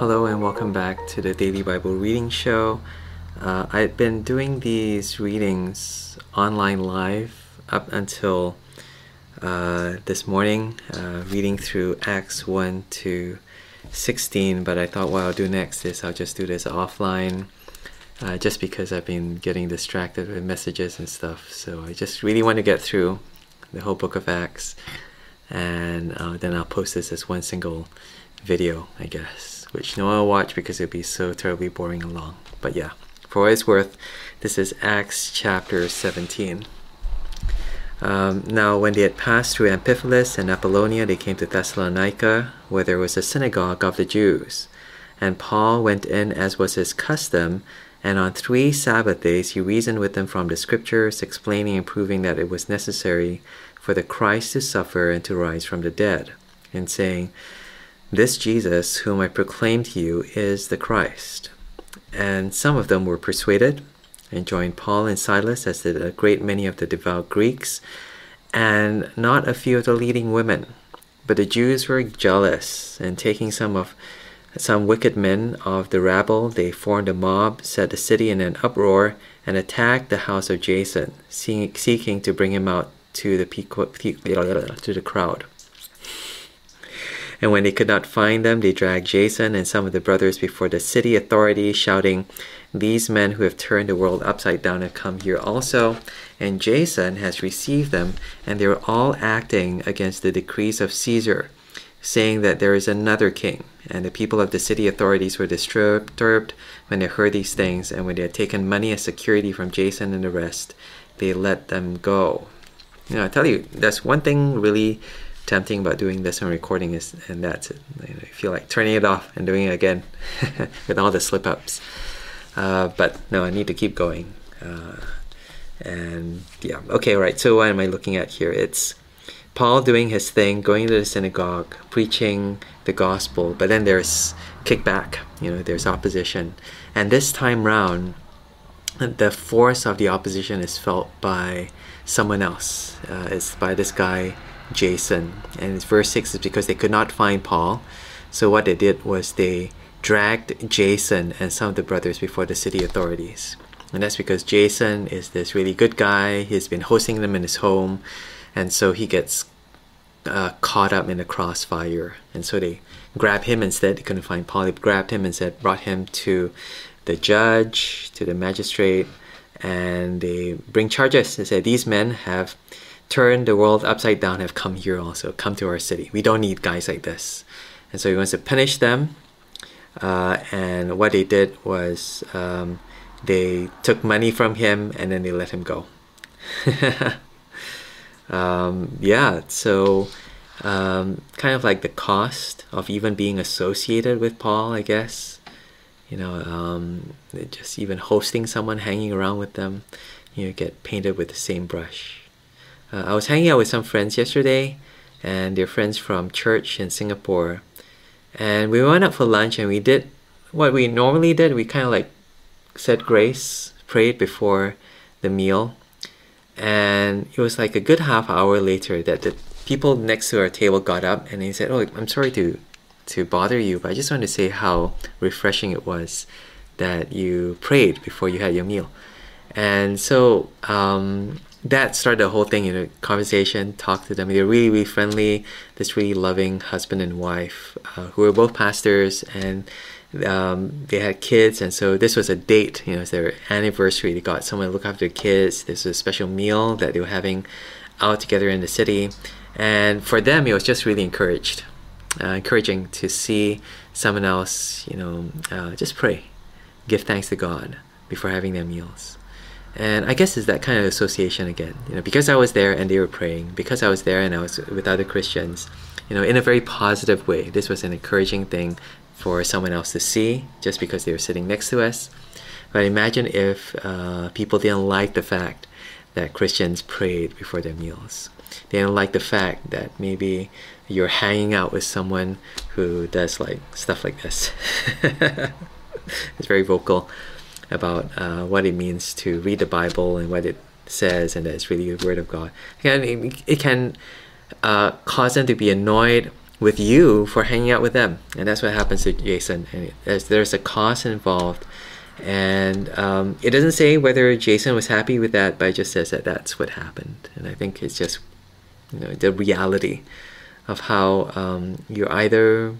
Hello and welcome back to the Daily Bible Reading Show. Uh, I've been doing these readings online live up until uh, this morning, uh, reading through Acts 1 to 16, but I thought what I'll do next is I'll just do this offline. Uh, just because I've been getting distracted with messages and stuff, so I just really want to get through the whole book of Acts, and uh, then I'll post this as one single video, I guess which no one will watch because it'd be so terribly boring and long. But yeah, for what it's worth, this is Acts chapter 17. Um, now, when they had passed through Amphipolis and Apollonia, they came to Thessalonica, where there was a synagogue of the Jews. And Paul went in as was his custom, and on three Sabbath days he reasoned with them from the Scriptures, explaining and proving that it was necessary for the Christ to suffer and to rise from the dead, and saying, this Jesus, whom I proclaim to you, is the Christ. And some of them were persuaded and joined Paul and Silas, as did a great many of the devout Greeks, and not a few of the leading women. But the Jews were jealous, and taking some of some wicked men of the rabble, they formed a mob, set the city in an uproar, and attacked the house of Jason, seeking to bring him out to the to the crowd. And when they could not find them, they dragged Jason and some of the brothers before the city authorities, shouting, These men who have turned the world upside down have come here also. And Jason has received them, and they are all acting against the decrees of Caesar, saying that there is another king. And the people of the city authorities were disturbed when they heard these things, and when they had taken money as security from Jason and the rest, they let them go. You know, I tell you, that's one thing really tempting about doing this and recording is, and that's it. You, know, feel like turning it off and doing it again with all the slip ups. Uh, but no, I need to keep going. Uh, and yeah, okay, right. So what am I looking at here? It's Paul doing his thing, going to the synagogue, preaching the gospel, but then there's kickback, you know, there's opposition. And this time round, the force of the opposition is felt by someone else. Uh, it's by this guy Jason. And verse 6 is because they could not find Paul. So what they did was they dragged Jason and some of the brothers before the city authorities. And that's because Jason is this really good guy. He's been hosting them in his home. And so he gets uh, caught up in the crossfire. And so they grabbed him instead. They couldn't find Paul. They grabbed him said, brought him to the judge, to the magistrate, and they bring charges. They said, These men have turned the world upside down have come here also, come to our city. We don't need guys like this. And so he wants to punish them. Uh, and what they did was um, they took money from him and then they let him go. um, yeah, so um, kind of like the cost of even being associated with Paul, I guess. You know, um, just even hosting someone, hanging around with them, you know, get painted with the same brush. Uh, I was hanging out with some friends yesterday, and they're friends from church in Singapore. And we went out for lunch, and we did what we normally did. We kind of like said grace, prayed before the meal, and it was like a good half hour later that the people next to our table got up and they said, "Oh, I'm sorry to to bother you, but I just want to say how refreshing it was that you prayed before you had your meal." And so um, that started the whole thing, you know, conversation, talk to them. They're really, really friendly, this really loving husband and wife uh, who were both pastors and um, they had kids. And so this was a date, you know, it's their anniversary. They got someone to look after their kids. This was a special meal that they were having out together in the city. And for them, it was just really encouraged, uh, encouraging to see someone else, you know, uh, just pray, give thanks to God before having their meals. And I guess it's that kind of association again, you know, because I was there and they were praying, because I was there and I was with other Christians, you know, in a very positive way. This was an encouraging thing for someone else to see just because they were sitting next to us. But imagine if uh, people didn't like the fact that Christians prayed before their meals. They didn't like the fact that maybe you're hanging out with someone who does like stuff like this. it's very vocal about uh, what it means to read the Bible and what it says, and that it's really the Word of God. And it, it can uh, cause them to be annoyed with you for hanging out with them. And that's what happens to Jason. And there's, there's a cost involved. And um, it doesn't say whether Jason was happy with that, but it just says that that's what happened. And I think it's just, you know, the reality of how um, you're either,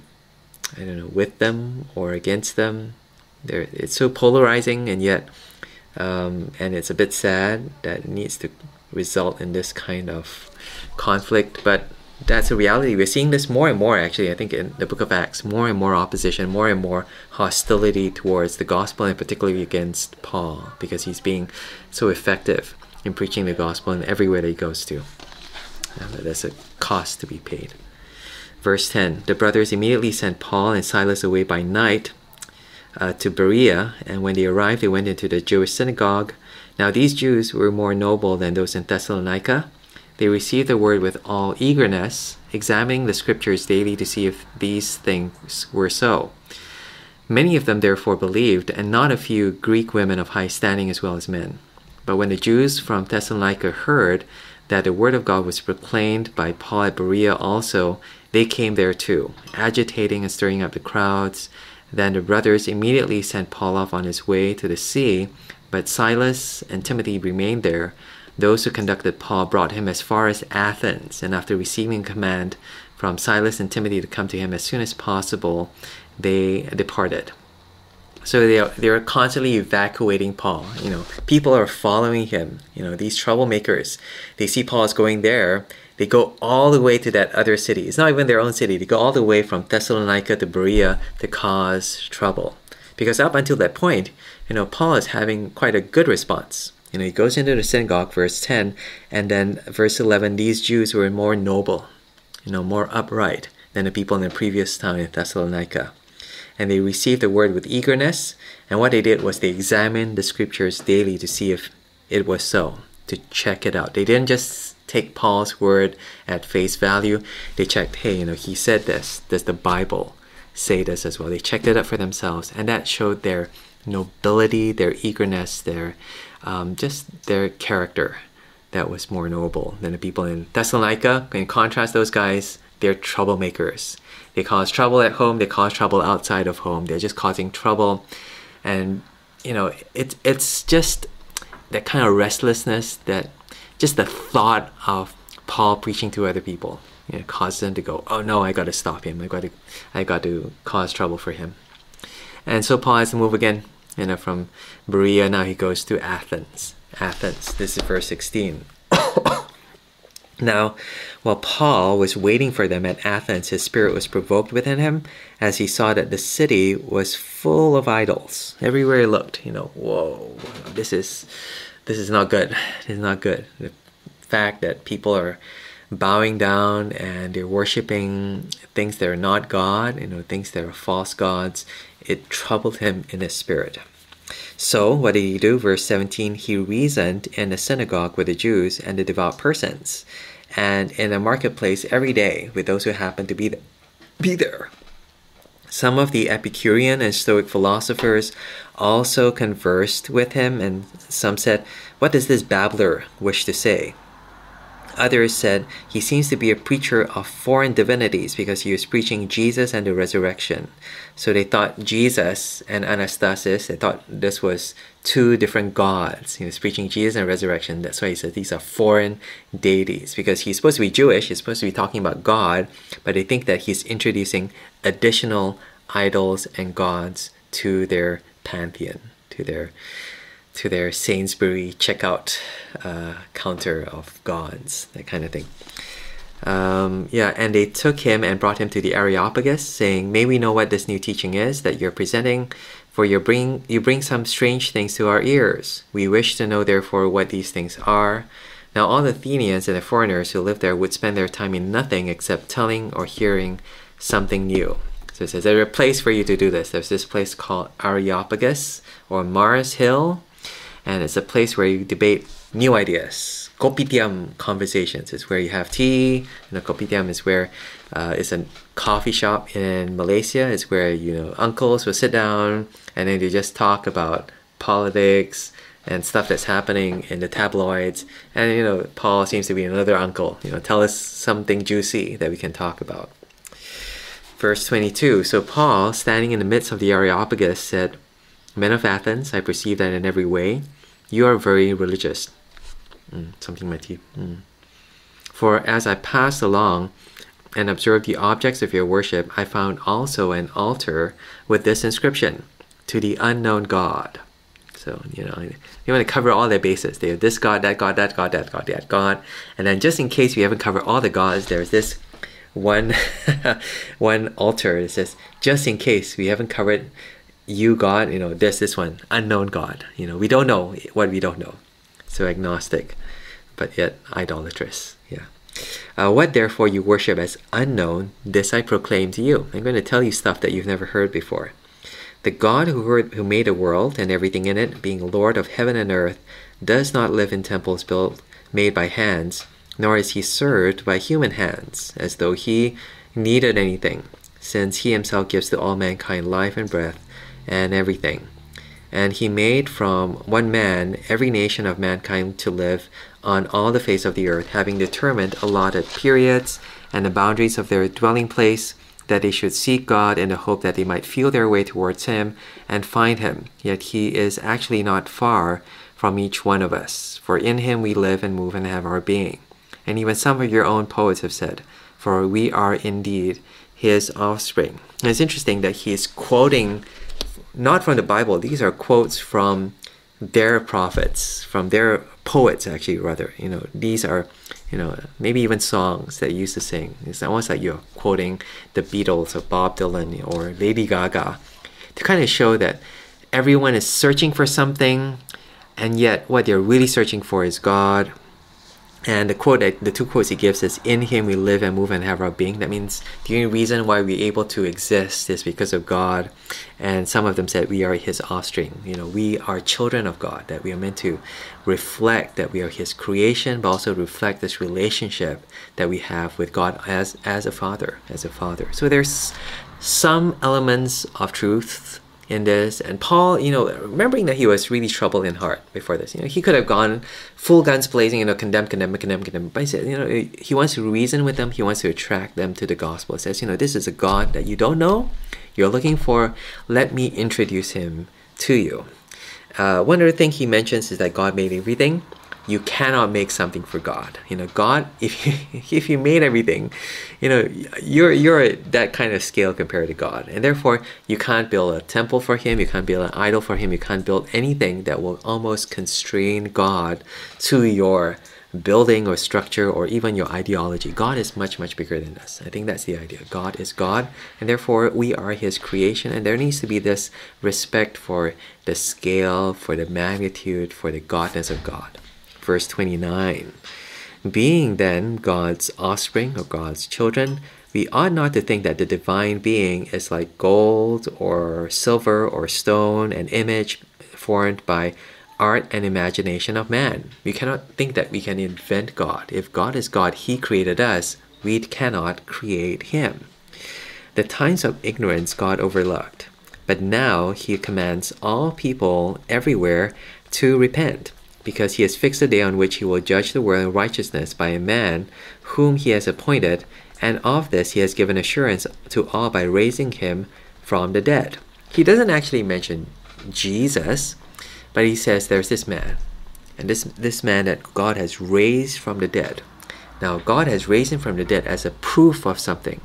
I don't know, with them or against them. They're, it's so polarizing, and yet, um, and it's a bit sad that it needs to result in this kind of conflict. But that's a reality. We're seeing this more and more, actually, I think, in the book of Acts. More and more opposition, more and more hostility towards the gospel, and particularly against Paul, because he's being so effective in preaching the gospel in everywhere that he goes to. And there's a cost to be paid. Verse 10 The brothers immediately sent Paul and Silas away by night uh, to Berea, and when they arrived, they went into the Jewish synagogue. Now, these Jews were more noble than those in Thessalonica they received the word with all eagerness, examining the scriptures daily to see if these things were so. Many of them therefore believed, and not a few Greek women of high standing as well as men. But when the Jews from Thessalonica heard that the word of God was proclaimed by Paul at Berea also, they came there too, agitating and stirring up the crowds. Then the brothers immediately sent Paul off on his way to the sea, but Silas and Timothy remained there. Those who conducted Paul brought him as far as Athens, and after receiving command from Silas and Timothy to come to him as soon as possible, they departed. So they are, they are constantly evacuating Paul. You know, people are following him. You know, these troublemakers. They see Paul is going there. They go all the way to that other city. It's not even their own city. They go all the way from Thessalonica to Berea to cause trouble. Because up until that point, you know, Paul is having quite a good response. You know, he goes into the synagogue, verse 10, and then verse 11, these Jews were more noble, you know, more upright than the people in the previous town in Thessalonica. And they received the word with eagerness, and what they did was they examined the scriptures daily to see if it was so, to check it out. They didn't just take Paul's word at face value, they checked, hey, you know, he said this. Does the Bible say this as well? They checked it out for themselves, and that showed their nobility, their eagerness, their um, just their character that was more noble than the people in Thessalonica. In contrast, those guys, they're troublemakers. They cause trouble at home, they cause trouble outside of home. They're just causing trouble. And, you know, it, it's just that kind of restlessness that just the thought of Paul preaching to other people you know, causes them to go, oh no, I got to stop him. I got to, I got to cause trouble for him. And so Paul has to move again you know, from Berea, now he goes to Athens. Athens, this is verse 16. now, while Paul was waiting for them at Athens, his spirit was provoked within him as he saw that the city was full of idols. Everywhere he looked, you know, whoa, this is this is not good. This is not good. The fact that people are bowing down and they're worshiping things that are not God, you know, things that are false gods, it troubled him in his spirit. So, what did he do? Verse 17 He reasoned in the synagogue with the Jews and the devout persons, and in the marketplace every day with those who happened to be, th- be there. Some of the Epicurean and Stoic philosophers also conversed with him, and some said, What does this babbler wish to say? Others said he seems to be a preacher of foreign divinities because he was preaching Jesus and the resurrection. So they thought Jesus and Anastasis, they thought this was two different gods. He was preaching Jesus and resurrection. That's why he said these are foreign deities because he's supposed to be Jewish, he's supposed to be talking about God, but they think that he's introducing additional idols and gods to their pantheon, to their to their Sainsbury checkout uh, counter of gods, that kind of thing. Um, yeah, and they took him and brought him to the Areopagus, saying, "May we know what this new teaching is that you're presenting? For you bring you bring some strange things to our ears. We wish to know, therefore, what these things are." Now, all the Athenians and the foreigners who lived there would spend their time in nothing except telling or hearing something new. So it says there's a place for you to do this. There's this place called Areopagus or Mars Hill and it's a place where you debate new ideas. Kopitiam conversations is where you have tea. You know, kopitiam is where uh, it's a coffee shop in Malaysia. It's where you know uncles will sit down and then they just talk about politics and stuff that's happening in the tabloids. And you know, Paul seems to be another uncle. You know, tell us something juicy that we can talk about. Verse 22 So Paul, standing in the midst of the Areopagus, said, Men of Athens, I perceive that in every way you are very religious. Mm, something my teeth. Mm. For as I passed along and observed the objects of your worship, I found also an altar with this inscription To the unknown God. So, you know, they want to cover all their bases. They have this God, that God, that God, that God, that God. And then just in case we haven't covered all the gods, there's this one one altar. It says, just in case we haven't covered you God, you know, there's this one, unknown God. You know, we don't know what we don't know. So agnostic, but yet idolatrous. Yeah. Uh, what therefore you worship as unknown, this I proclaim to you. I'm going to tell you stuff that you've never heard before. The God who, heard, who made the world and everything in it, being Lord of heaven and earth, does not live in temples built made by hands, nor is he served by human hands, as though he needed anything, since he himself gives to all mankind life and breath and everything. And he made from one man every nation of mankind to live on all the face of the earth, having determined allotted periods and the boundaries of their dwelling place, that they should seek God in the hope that they might feel their way towards Him and find Him. Yet He is actually not far from each one of us, for in Him we live and move and have our being. And even some of your own poets have said, For we are indeed His offspring. And it's interesting that he is quoting not from the Bible. These are quotes from their prophets, from their poets, actually, rather. You know, these are, you know, maybe even songs that used to sing. It's almost like you're quoting the Beatles or Bob Dylan or Lady Gaga to kind of show that everyone is searching for something, and yet what they're really searching for is God and the quote, the two quotes he gives is, "In Him we live and move and have our being." That means the only reason why we're able to exist is because of God. And some of them said we are His offspring. You know, we are children of God. That we are meant to reflect that we are His creation, but also reflect this relationship that we have with God as as a father, as a father. So there's some elements of truth in this. And Paul, you know, remembering that he was really troubled in heart before this, you know, he could have gone full guns blazing, you know, condemn, condemn, condemn, condemn. But he said, you know, he wants to reason with them. He wants to attract them to the gospel. He says, you know, this is a God that you don't know, you're looking for. Let me introduce him to you. Uh, one other thing he mentions is that God made everything you cannot make something for God. You know, God, if you, if you made everything, you know, you're you're at that kind of scale compared to God, and therefore you can't build a temple for Him. You can't build an idol for Him. You can't build anything that will almost constrain God to your building or structure or even your ideology. God is much, much bigger than us. I think that's the idea. God is God, and therefore we are His creation, and there needs to be this respect for the scale, for the magnitude, for the godness of God verse 29. Being then God's offspring or God's children, we ought not to think that the divine being is like gold or silver or stone, an image formed by art and imagination of man. We cannot think that we can invent God. If God is God, He created us, we cannot create Him. The times of ignorance God overlooked, but now He commands all people everywhere to repent because he has fixed a day on which he will judge the world in righteousness by a man whom he has appointed, and of this he has given assurance to all by raising him from the dead. He doesn't actually mention Jesus, but he says there's this man, and this this man that God has raised from the dead. Now God has raised him from the dead as a proof of something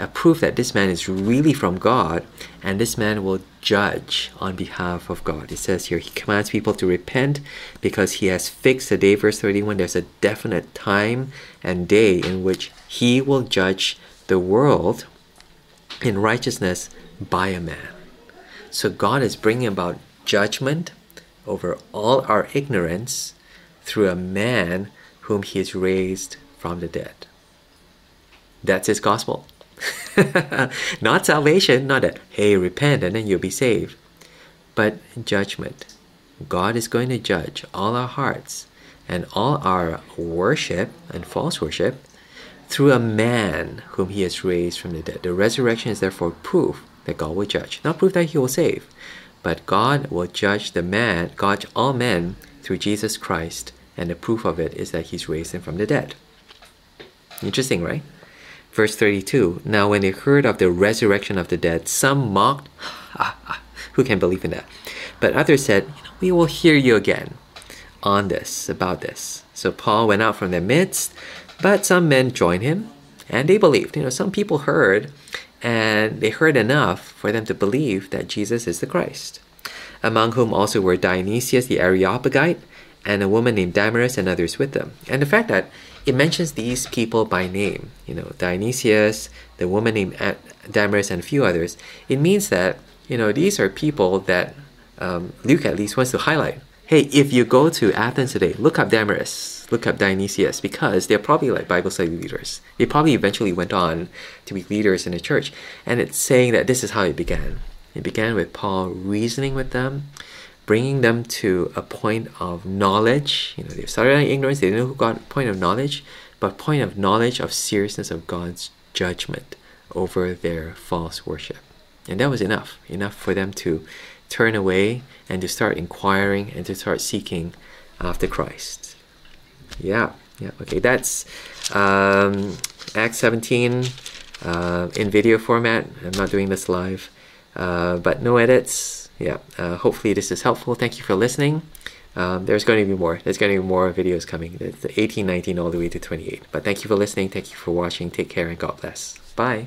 a proof that this man is really from God and this man will judge on behalf of God. It says here, he commands people to repent because he has fixed a day, verse 31. There's a definite time and day in which he will judge the world in righteousness by a man. So God is bringing about judgment over all our ignorance through a man whom he has raised from the dead. That's his gospel. not salvation, not that, hey, repent and then you'll be saved, but judgment. God is going to judge all our hearts and all our worship and false worship through a man whom he has raised from the dead. The resurrection is therefore proof that God will judge, not proof that he will save, but God will judge the man, God all men through Jesus Christ, and the proof of it is that he's raised him from the dead. Interesting, right? Verse 32 Now, when they heard of the resurrection of the dead, some mocked. Who can believe in that? But others said, We will hear you again on this, about this. So Paul went out from their midst, but some men joined him and they believed. You know, some people heard and they heard enough for them to believe that Jesus is the Christ. Among whom also were Dionysius the Areopagite and a woman named Damaris and others with them. And the fact that it mentions these people by name, you know, Dionysius, the woman named Damaris, and a few others, it means that, you know, these are people that um, Luke at least wants to highlight. Hey, if you go to Athens today, look up Damaris, look up Dionysius, because they're probably like Bible study leaders. They probably eventually went on to be leaders in the church. And it's saying that this is how it began. It began with Paul reasoning with them, bringing them to a point of knowledge. You know, they started in ignorance, they didn't know who got point of knowledge, but point of knowledge of seriousness of God's judgment over their false worship. And that was enough, enough for them to turn away and to start inquiring and to start seeking after Christ. Yeah, yeah, okay, that's um, Acts 17 uh, in video format. I'm not doing this live, uh, but no edits yeah, uh, hopefully this is helpful. Thank you for listening. Um, there's going to be more. There's going to be more videos coming. It's 18, 19, all the way to 28. But thank you for listening. Thank you for watching. Take care and God bless. Bye.